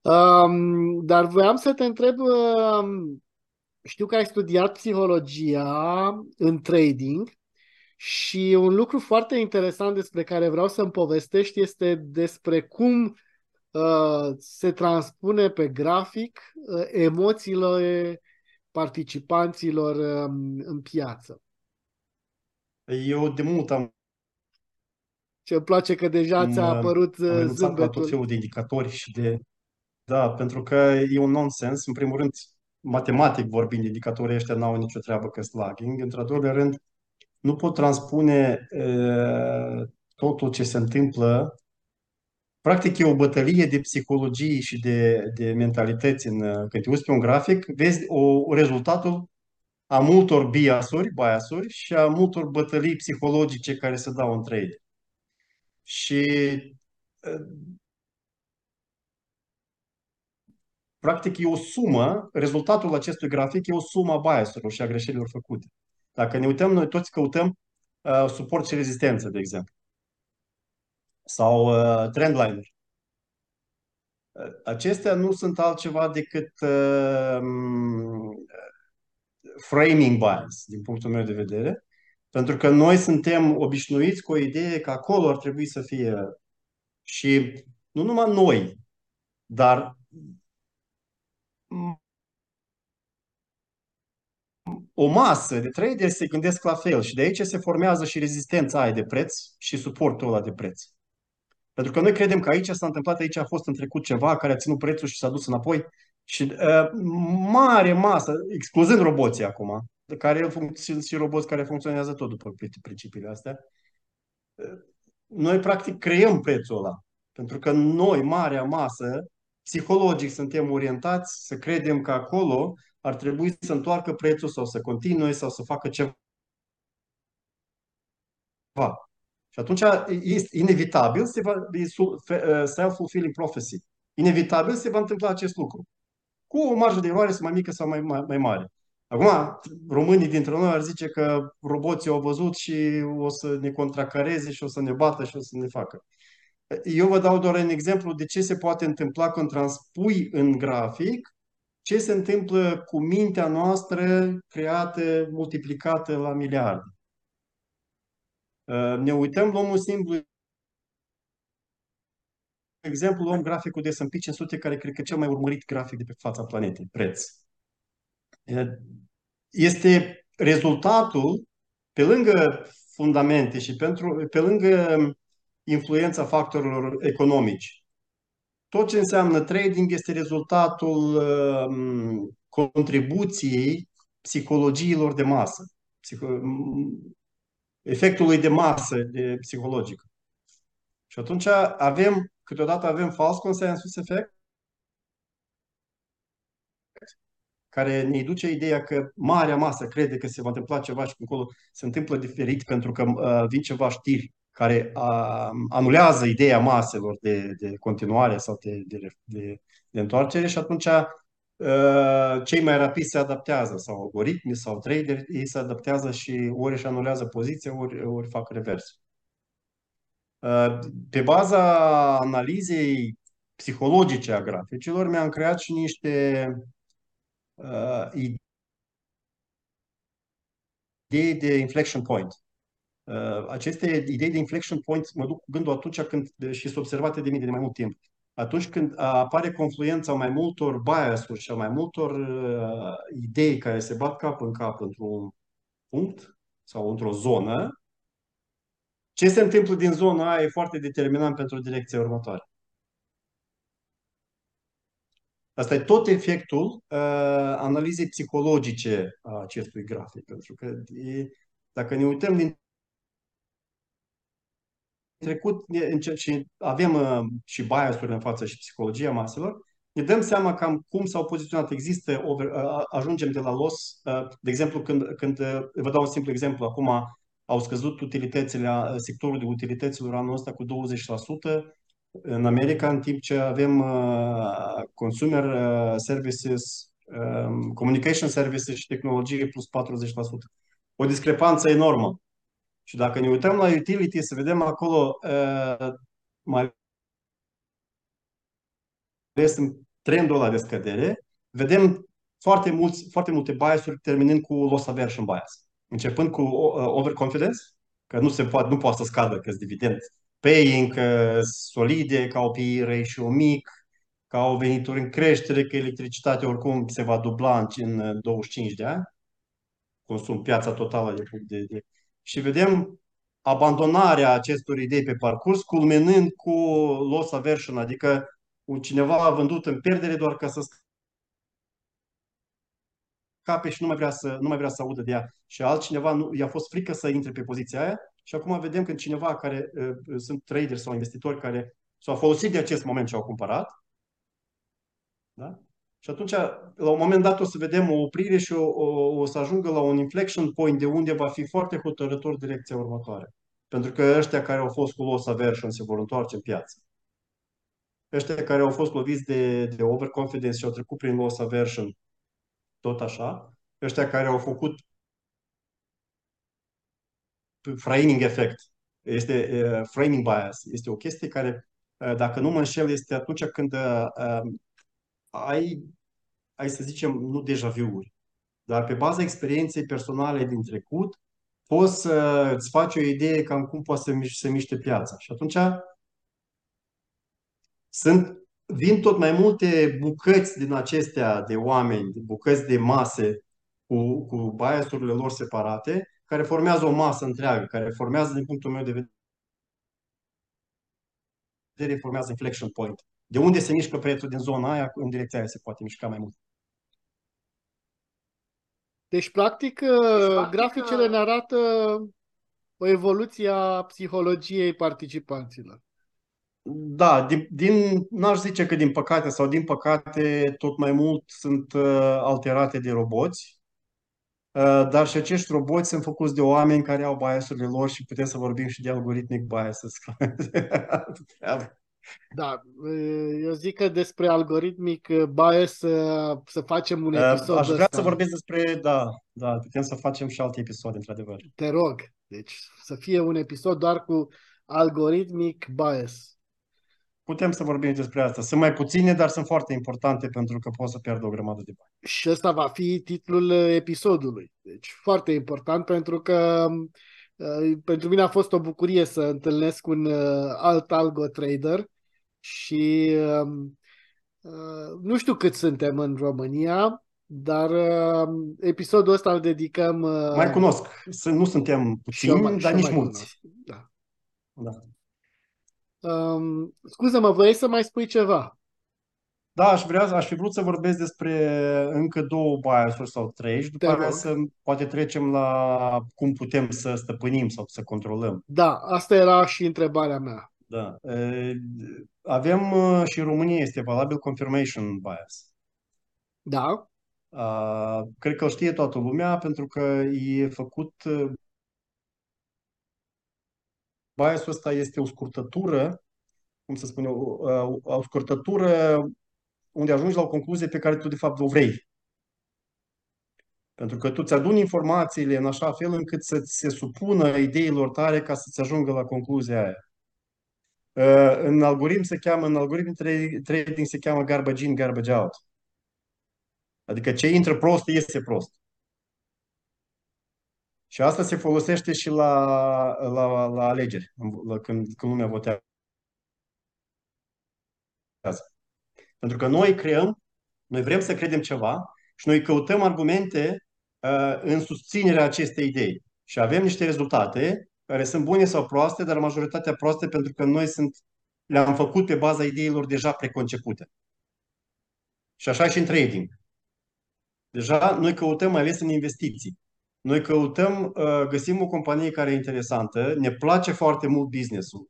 Um, dar voiam să te întreb, um, știu că ai studiat psihologia în trading Și un lucru foarte interesant despre care vreau să-mi povestești este despre cum uh, se transpune pe grafic uh, emoțiile participanților uh, în piață. Eu de mult am ce îmi place că deja ți-a apărut am uh, zâmbetul. la tot felul de indicatori și de... Da, pentru că e un nonsens. În primul rând, matematic vorbind, indicatorii ăștia n-au nicio treabă că slugging. Într-al doilea rând, nu pot transpune uh, totul ce se întâmplă. Practic e o bătălie de psihologie și de, de mentalități. În, când te uiți pe un grafic, vezi o, rezultatul a multor biasuri, biasuri și a multor bătălii psihologice care se dau între ele. Și practic e o sumă, rezultatul acestui grafic e o sumă a biasurilor și a greșelilor făcute. Dacă ne uităm, noi toți căutăm uh, suport și rezistență, de exemplu. Sau uh, trendliner. Uh, acestea nu sunt altceva decât uh, framing bias, din punctul meu de vedere, pentru că noi suntem obișnuiți cu o idee că acolo ar trebui să fie și nu numai noi, dar o masă de traderi se gândesc la fel și de aici se formează și rezistența aia de preț și suportul ăla de preț. Pentru că noi credem că aici s-a întâmplat, aici a fost în trecut ceva care a ținut prețul și s-a dus înapoi și uh, mare masă, excluzând roboții acum, de care sunt și roboți care funcționează tot după principiile astea, uh, noi practic creăm prețul ăla. Pentru că noi, marea masă, psihologic suntem orientați să credem că acolo ar trebui să întoarcă prețul sau să continue sau să facă ceva. Și atunci este inevitabil se va, uh, self-fulfilling prophecy. Inevitabil se va întâmpla acest lucru. Cu o marjă de eroare mai mică sau mai, mai, mai mare. Acum, românii dintre noi ar zice că roboții au văzut și o să ne contracareze și o să ne bată și o să ne facă. Eu vă dau doar un exemplu de ce se poate întâmpla când transpui în grafic ce se întâmplă cu mintea noastră creată, multiplicată la miliarde. Uh, ne uităm, luăm un simplu exemplu, luăm graficul de S&P 500, care cred că e cel mai urmărit grafic de pe fața planetei, preț. Uh, este rezultatul, pe lângă fundamente și pentru, pe lângă influența factorilor economici, tot ce înseamnă trading este rezultatul uh, contribuției psihologiilor de masă, psiho efectului de masă de psihologic. Și atunci avem, câteodată avem fals consensus efect, care ne duce ideea că marea masă crede că se va întâmpla ceva și acolo se întâmplă diferit pentru că uh, vin ceva știri care uh, anulează ideea maselor de, de continuare sau de, de, de, de întoarcere și atunci uh, cei mai rapizi se adaptează sau algoritmi sau traderi, ei se adaptează și ori își anulează poziția, ori, ori fac revers. Uh, pe baza analizei psihologice a graficilor mi-am creat și niște uh, idei de inflection point. Uh, aceste idei de inflection point mă duc cu gândul atunci când, și sunt observate de mine de mai mult timp, atunci când apare confluența mai multor bias-uri și a mai multor uh, idei care se bat cap în cap într-un punct sau într-o zonă, ce se întâmplă din zona aia e foarte determinant pentru direcția următoare. Asta e tot efectul uh, analizei psihologice a acestui grafic. Pentru că e, dacă ne uităm din trecut și avem uh, și bias-uri în față și psihologia maselor, ne dăm seama cam cum s-au poziționat. Există, over, uh, ajungem de la los, uh, de exemplu, când, când uh, vă dau un simplu exemplu, acum au scăzut utilitățile, uh, sectorul de utilităților anul ăsta cu 20% în America, în timp ce avem uh, consumer uh, services, uh, communication services și tehnologie plus 40%. O discrepanță enormă. Și dacă ne uităm la utility, să vedem acolo uh, mai ales în trendul ăla de scădere, vedem foarte, mulți, foarte multe bias-uri terminând cu loss aversion bias. Începând cu uh, overconfidence, că nu se poate, nu poate să scadă, că dividend paying, că solide, că au PE ratio mic, că au venituri în creștere, că electricitatea oricum se va dubla în 25 de ani, consum piața totală de, de, de. Și vedem abandonarea acestor idei pe parcurs, culminând cu loss aversion, adică cineva a vândut în pierdere doar ca să scape și nu mai vrea să, nu mai vrea să audă de ea. Și altcineva nu, i-a fost frică să intre pe poziția aia și acum vedem că cineva care uh, sunt traderi sau investitori care s-au folosit de acest moment și au cumpărat. Da? Și atunci, la un moment dat, o să vedem o oprire și o, o, o să ajungă la un inflection point de unde va fi foarte hotărător direcția următoare. Pentru că ăștia care au fost cu loss aversion se vor întoarce în piață. Ăștia care au fost loviți de, de overconfidence și au trecut prin loss aversion, tot așa. Ăștia care au făcut framing effect, este uh, framing bias, este o chestie care, uh, dacă nu mă înșel, este atunci când uh, ai, ai să zicem, nu deja vu-uri, dar pe baza experienței personale din trecut, poți să îți faci o idee cam cum poate să se miște piața. Și atunci sunt, vin tot mai multe bucăți din acestea de oameni, bucăți de mase cu, cu biasurile lor separate, care formează o masă întreagă, care formează, din punctul meu de vedere, formează inflection point. De unde se mișcă prețul din zona aia, în direcția aia se poate mișca mai mult. Deci, practic, deci, graficele ne arată o evoluție a psihologiei participanților. Da, din, din n-aș zice că din păcate sau din păcate tot mai mult sunt uh, alterate de roboți, uh, dar și acești roboți sunt făcuți de oameni care au biasurile lor și putem să vorbim și de algoritmic biases. Da, eu zic că despre algoritmic bias să, să facem un episod Aș vrea ăsta. să vorbesc despre, da, da, putem să facem și alte episoade, într-adevăr. Te rog, deci să fie un episod doar cu algoritmic bias. Putem să vorbim despre asta. Sunt mai puține, dar sunt foarte importante pentru că pot să pierd o grămadă de bani. Și ăsta va fi titlul episodului. Deci foarte important pentru că pentru mine a fost o bucurie să întâlnesc un alt algo trader și um, uh, nu știu cât suntem în România, dar uh, episodul ăsta îl dedicăm... Uh, mai cunosc. Nu suntem puțini, mai, dar nici mulți. Da. da. Um, scuză-mă, vrei să mai spui ceva? Da, aș vrea, aș fi vrut să vorbesc despre încă două bias sau trei și după aceea să poate trecem la cum putem să stăpânim sau să controlăm. Da, asta era și întrebarea mea. Da. Avem și în România este valabil confirmation bias. Da. Cred că o știe toată lumea pentru că e făcut biasul ăsta este o scurtătură, cum să spun o, o scurtătură unde ajungi la o concluzie pe care tu de fapt o vrei. Pentru că tu ți aduni informațiile în așa fel încât să ți se supună ideilor tale ca să-ți ajungă la concluzia aia. Uh, în algoritm se cheamă, în algoritm trading se cheamă garbage in, garbage out. Adică ce intră prost, iese prost. Și asta se folosește și la, la, la alegeri, la, când, când lumea votează. Pentru că noi creăm, noi vrem să credem ceva și noi căutăm argumente uh, în susținerea acestei idei. Și avem niște rezultate care sunt bune sau proaste, dar majoritatea proaste pentru că noi sunt, le-am făcut pe baza ideilor deja preconcepute. Și așa și în trading. Deja noi căutăm, mai ales în investiții. Noi căutăm, uh, găsim o companie care e interesantă, ne place foarte mult business-ul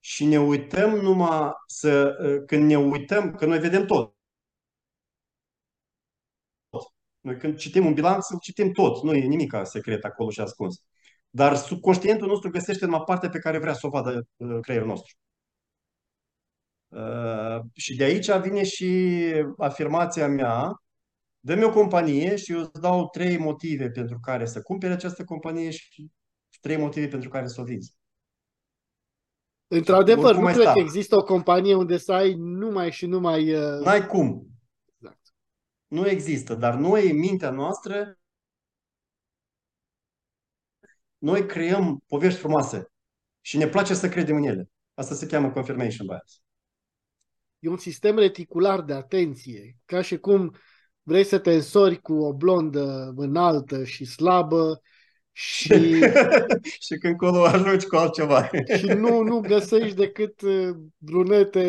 și ne uităm numai să, uh, când ne uităm, că noi vedem tot. Noi când citim un bilanț, citim tot, nu e nimic secret acolo și ascuns. Dar subconștientul nostru găsește numai partea pe care vrea să o vadă uh, creierul nostru. Uh, și de aici vine și afirmația mea, dă-mi o companie și eu îți dau trei motive pentru care să cumpere această companie și trei motive pentru care să o vinzi. Într-adevăr, nu cred sta. că există o companie unde să ai numai și numai... Uh... N-ai cum. Exact. Nu există, dar noi, mintea noastră, Noi creăm povești frumoase și ne place să credem în ele. Asta se cheamă confirmation bias. E un sistem reticular de atenție, ca și cum vrei să te însori cu o blondă înaltă și slabă și, și când colo ajungi cu altceva. și nu, nu găsești decât uh, brunete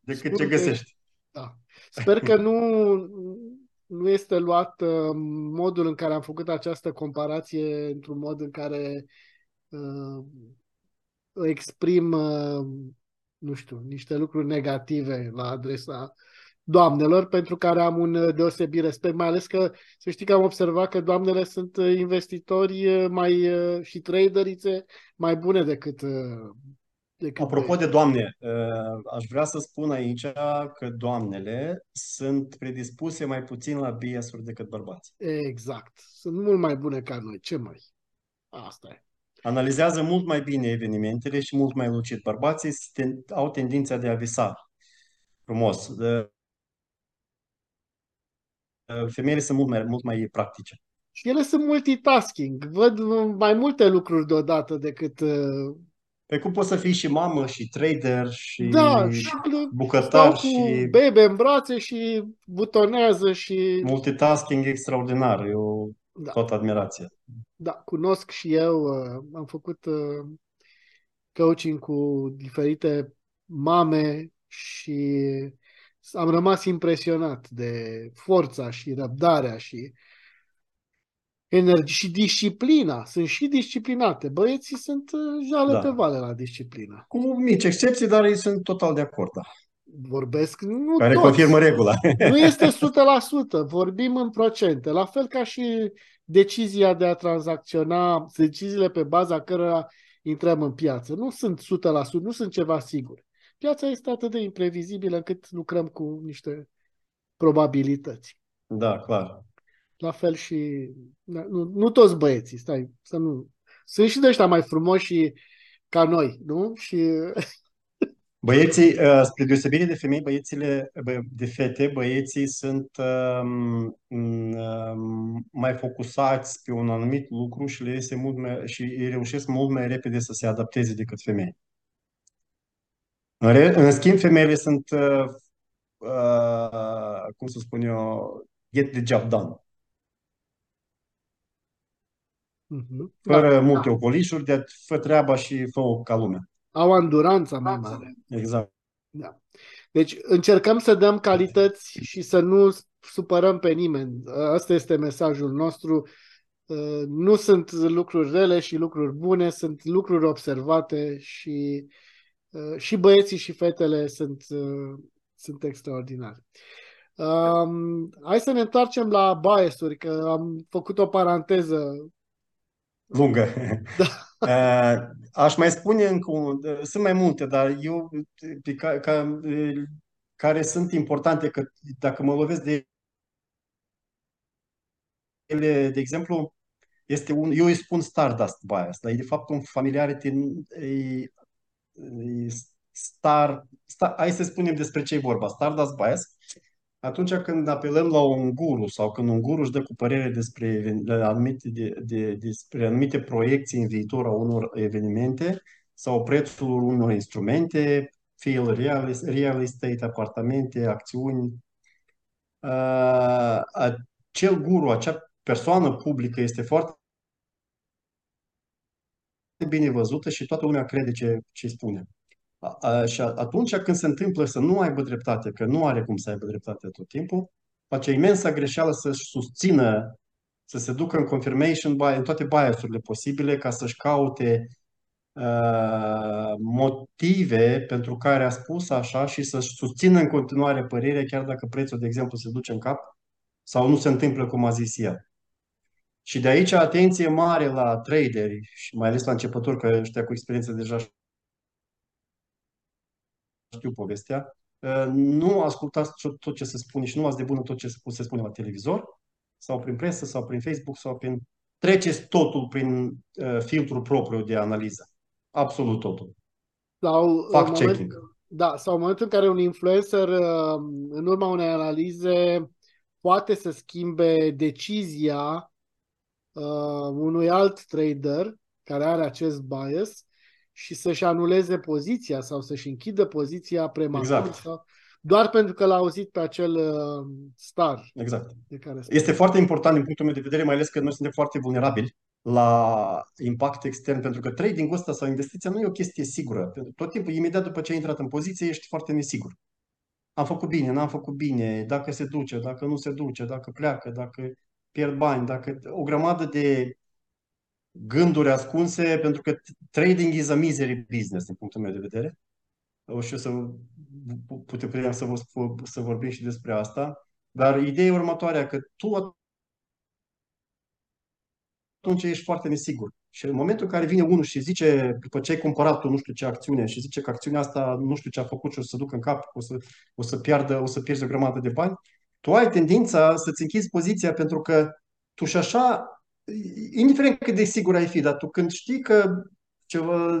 Decât scurte. ce găsești. Da. Sper că nu, nu este luat uh, modul în care am făcut această comparație într-un mod în care uh, exprim, uh, nu știu, niște lucruri negative la adresa doamnelor, pentru care am un uh, deosebit respect, mai ales că să știi că am observat că doamnele sunt uh, investitori mai și traderițe mai bune decât Decât Apropo de doamne, aș vrea să spun aici că doamnele sunt predispuse mai puțin la biasuri decât bărbați. Exact. Sunt mult mai bune ca noi. Ce mai? Asta e. Analizează mult mai bine evenimentele și mult mai lucid. Bărbații au tendința de a visa frumos. Femeile sunt mult mai, mult mai practice. Și ele sunt multitasking. Văd mai multe lucruri deodată decât pe cum poți să fii și mamă, și trader, și, da, și bucătar, cu și... bebe în brațe și butonează și... Multitasking extraordinar, eu da. tot admirație. Da, cunosc și eu, uh, am făcut uh, coaching cu diferite mame și am rămas impresionat de forța și răbdarea și energie și disciplina. Sunt și disciplinate. Băieții sunt uh, jale da. pe vale la disciplină. Cu mici excepții, dar ei sunt total de acord, da. Vorbesc, nu Care toți. confirmă regula. Nu este 100%, vorbim în procente. La fel ca și decizia de a tranzacționa, deciziile pe baza cărora intrăm în piață. Nu sunt 100%, nu sunt ceva sigur. Piața este atât de imprevizibilă încât lucrăm cu niște probabilități. Da, clar. La fel și... Nu, nu toți băieții, stai, să nu... Sunt și de ăștia mai frumoși și ca noi, nu? Și... Băieții, uh, spre deosebire de femei, băiețile, de fete, băieții sunt um, um, mai focusați pe un anumit lucru și le iese mult mai, și îi reușesc mult mai repede să se adapteze decât femei. În, re, în schimb, femeile sunt, uh, uh, cum să spun eu, get the job done. Uh-huh. Fără da, multe da. ocolișuri, de fă treaba și fă-o ca lumea. Au anduranța mai mare. Exact. Da. Deci încercăm să dăm calități și să nu supărăm pe nimeni. Asta este mesajul nostru. Uh, nu sunt lucruri rele și lucruri bune, sunt lucruri observate și, uh, și băieții și fetele sunt, uh, sunt extraordinari. Um, hai să ne întoarcem la biasuri, că am făcut o paranteză lungă. Da. Eh, aș mai spune încă un, sunt mai multe, dar eu pe ca, ca, care sunt importante, că dacă mă lovesc de ele, de exemplu, este un, eu îi spun Stardust bias, dar e de fapt un familiarity, e, e star, star, hai să spunem despre ce e vorba. Stardust bias atunci când apelăm la un guru sau când un guru își dă cu părere despre anumite, de, de, despre anumite proiecții în viitor a unor evenimente sau prețul unor instrumente, fie real, real estate, apartamente, acțiuni, uh, acel guru, acea persoană publică este foarte bine văzută și toată lumea crede ce, ce spune. A, și atunci când se întâmplă să nu aibă dreptate, că nu are cum să aibă dreptate tot timpul, face imensa greșeală să-și susțină, să se ducă în confirmation bias, în toate biasurile posibile, ca să-și caute uh, motive pentru care a spus așa și să-și susțină în continuare părerea, chiar dacă prețul, de exemplu, se duce în cap sau nu se întâmplă cum a zis ea. Și de aici atenție mare la traderi și mai ales la începători, că ăștia cu experiență deja știu povestea, uh, nu ascultați tot ce se spune și nu ați de bună tot ce se spune la televizor sau prin presă sau prin Facebook sau prin... Treceți totul prin uh, filtrul propriu de analiză. Absolut totul. Sau Fact-checking. Da, sau în momentul în care un influencer, uh, în urma unei analize, poate să schimbe decizia uh, unui alt trader care are acest bias și să-și anuleze poziția sau să-și închidă poziția prematur exact. sau doar pentru că l-a auzit pe acel uh, star. Exact. De care este foarte important din punctul meu de vedere, mai ales că noi suntem foarte vulnerabili la impact extern, pentru că trading-ul ăsta sau investiția nu e o chestie sigură. Tot timpul, imediat după ce ai intrat în poziție, ești foarte nesigur. Am făcut bine, n-am făcut bine, dacă se duce, dacă nu se duce, dacă pleacă, dacă pierd bani, dacă o grămadă de gânduri ascunse, pentru că trading is a misery business, din punctul meu de vedere. O și să putem, putem să, vă, să vorbim și despre asta. Dar ideea e următoarea, că tu atunci ești foarte nesigur. Și în momentul în care vine unul și zice, după ce ai cumpărat tu nu știu ce acțiune și zice că acțiunea asta nu știu ce a făcut și o să se ducă în cap, o să, o să, piardă, o să pierzi o grămadă de bani, tu ai tendința să-ți închizi poziția pentru că tu și așa, indiferent cât de sigur ai fi, dar tu când știi că ceva,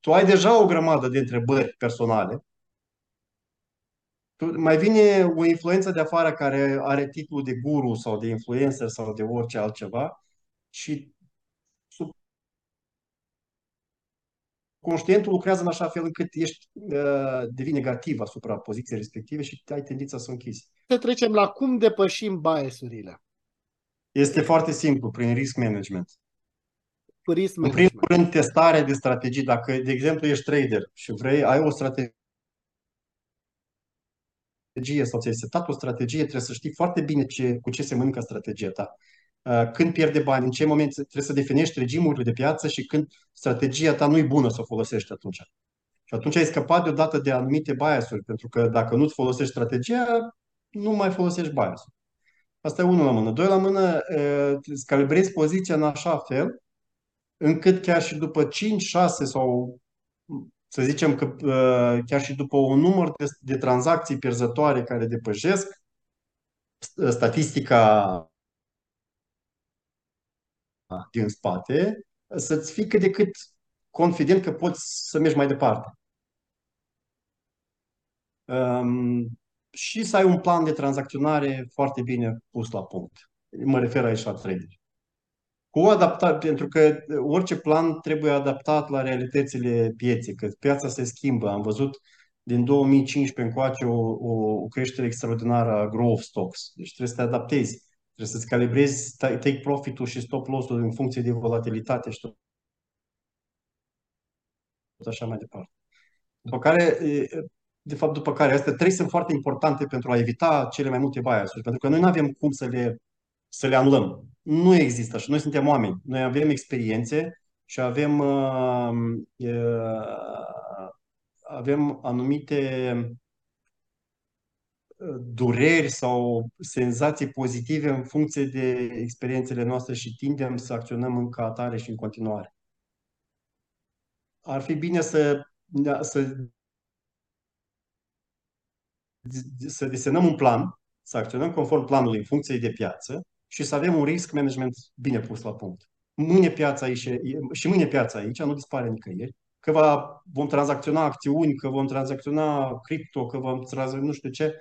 tu ai deja o grămadă de întrebări personale, tu, mai vine o influență de afară care are titlul de guru sau de influencer sau de orice altceva și conștientul lucrează în așa fel încât ești, uh, devii negativ asupra poziției respective și ai tendința să o închizi. Să trecem la cum depășim biasurile. Este foarte simplu, prin risk management. Cu risk management. În primul rând, testare de strategii. Dacă, de exemplu, ești trader și vrei, ai o strategie sau ți-ai setat o strategie, trebuie să știi foarte bine ce, cu ce se mănâncă strategia ta. Uh, când pierde bani, în ce moment trebuie să definești regimurile de piață și când strategia ta nu e bună să o folosești atunci. Și atunci ai scăpat deodată de anumite biasuri, pentru că dacă nu-ți folosești strategia, nu mai folosești biasul. Asta e unul la mână. Doi la mână, uh, îți calibrezi poziția în așa fel încât chiar și după 5, 6 sau să zicem că uh, chiar și după un număr de, de tranzacții pierzătoare care depășesc statistica din spate, să-ți fii cât de cât confident că poți să mergi mai departe. Um, și să ai un plan de tranzacționare foarte bine pus la punct. Mă refer aici la trading. Cu adaptat, pentru că orice plan trebuie adaptat la realitățile pieței, că piața se schimbă. Am văzut din 2015 încoace o, o, o creștere extraordinară a growth stocks. Deci trebuie să te adaptezi Trebuie să-ți calibrezi take profit-ul și stop loss-ul în funcție de volatilitate și tot așa mai departe. După care, de fapt, după care, astea trei sunt foarte importante pentru a evita cele mai multe bias pentru că noi nu avem cum să le, să le anulăm. Nu există așa. Noi suntem oameni. Noi avem experiențe și avem, uh, uh, avem anumite dureri sau senzații pozitive în funcție de experiențele noastre și tindem să acționăm în ca atare și în continuare. Ar fi bine să, da, să, să desenăm un plan, să acționăm conform planului în funcție de piață și să avem un risk management bine pus la punct. Mâine piața aici, și mâine piața aici nu dispare nicăieri, că va, vom tranzacționa acțiuni, că vom tranzacționa cripto, că vom tranzacționa nu știu ce,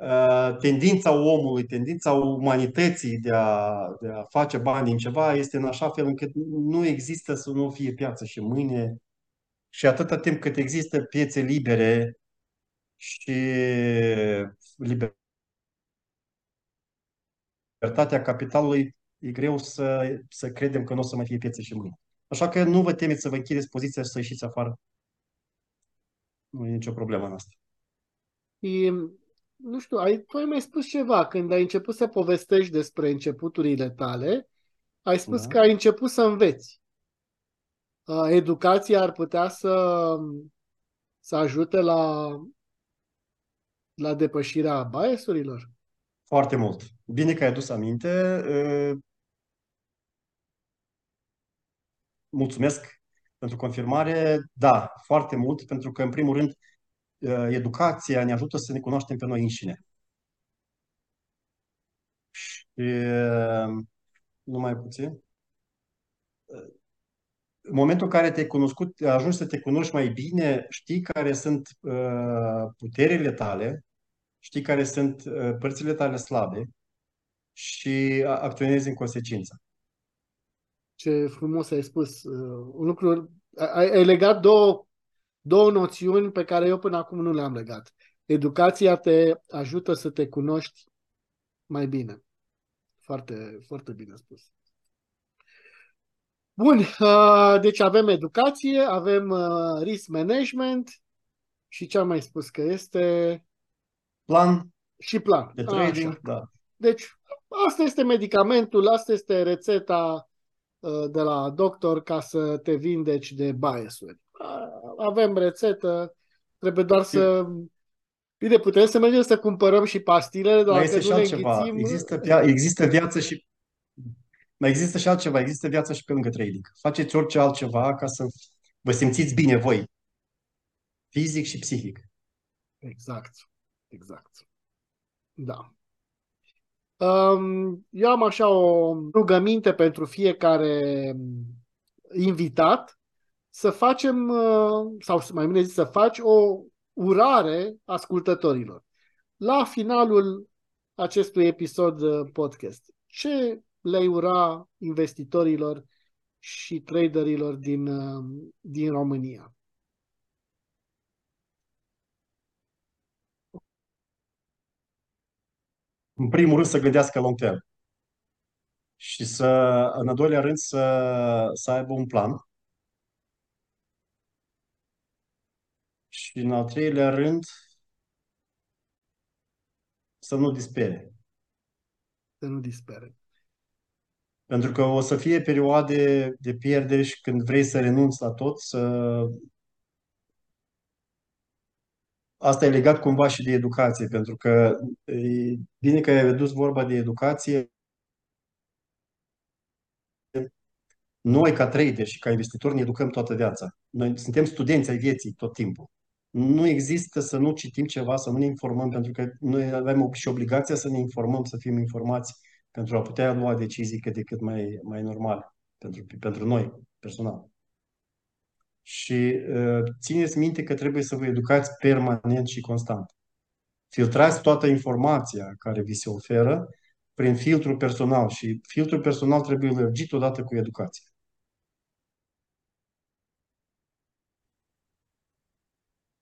Uh, tendința omului, tendința umanității de a, de a face bani din ceva este în așa fel încât nu există să nu fie piață și mâine și atâta timp cât există piețe libere și libertatea capitalului, e greu să, să credem că nu o să mai fie piețe și mâine. Așa că nu vă temeți să vă închideți poziția și să ieșiți afară. Nu e nicio problemă în asta. E nu știu, ai, tu ai mai spus ceva. Când ai început să povestești despre începuturile tale, ai spus da. că ai început să înveți. Educația ar putea să, să ajute la, la depășirea biasurilor? Foarte mult. Bine că ai adus aminte. Mulțumesc pentru confirmare. Da, foarte mult, pentru că, în primul rând, Uh, educația ne ajută să ne cunoaștem pe noi înșine. Și uh, numai puțin. Uh, în momentul în care te-ai cunoscut, ajungi să te cunoști mai bine, știi care sunt uh, puterile tale, știi care sunt uh, părțile tale slabe și acționezi în consecință. Ce frumos ai spus. Uh, un lucru, ai, ai legat două, două noțiuni pe care eu până acum nu le-am legat. Educația te ajută să te cunoști mai bine. Foarte, foarte bine spus. Bun, uh, deci avem educație, avem uh, risk management și ce am mai spus că este... Plan. Și plan. De trading, Așa. da. Deci asta este medicamentul, asta este rețeta uh, de la doctor ca să te vindeci de biasuri. Avem rețetă, trebuie doar să... Bine, putem să mergem să cumpărăm și pastilele, doar că nu ne Înghițim... Există, via- există viață și mai există și altceva, există viața și pe lângă trading. Faceți orice altceva ca să vă simțiți bine voi, fizic și psihic. Exact, exact. Da. Um, eu am așa o rugăminte pentru fiecare invitat să facem, uh, sau mai bine zis, să faci o urare ascultătorilor. La finalul acestui episod uh, podcast. Ce le ura investitorilor și traderilor din, uh, din România? În primul rând să gândească long term. Și să, în al doilea rând, să, să aibă un plan. Și în al treilea rând, să nu dispere. Să nu dispere. Pentru că o să fie perioade de pierderi și când vrei să renunți la tot, să... Asta e legat cumva și de educație, pentru că e bine că ai redus vorba de educație. Noi, ca trader și ca investitori, ne educăm toată viața. Noi suntem studenți ai vieții tot timpul. Nu există să nu citim ceva, să nu ne informăm, pentru că noi avem și obligația să ne informăm, să fim informați pentru a putea lua decizii cât de cât mai, mai normale pentru, pentru noi, personal. Și uh, țineți minte că trebuie să vă educați permanent și constant. Filtrați toată informația care vi se oferă prin filtrul personal și filtrul personal trebuie lărgit odată cu educația.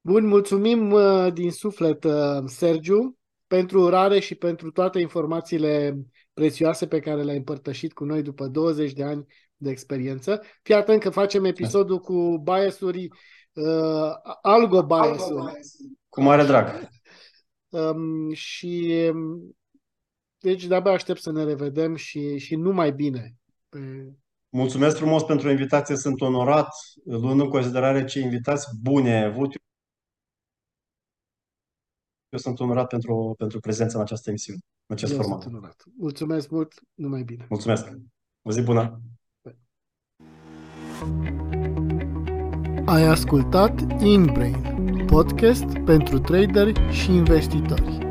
Bun, mulțumim uh, din suflet, uh, Sergiu, pentru urare și pentru toate informațiile prețioase pe care le-ai împărtășit cu noi după 20 de ani de experiență. Fii atent că facem episodul cu biasuri, uh, algo biasuri. Cu mare drag. um, și deci de-abia aștept să ne revedem și, și numai bine. Pe... Mulțumesc frumos pentru invitație, sunt onorat, luând în considerare ce invitați bune ai avut. Eu sunt onorat pentru, pentru prezența în această emisiune, în acest Eu format. Sunt onorat. Mulțumesc mult, numai bine. Mulțumesc. O zi bună. Ai ascultat InBrain, podcast pentru traderi și investitori.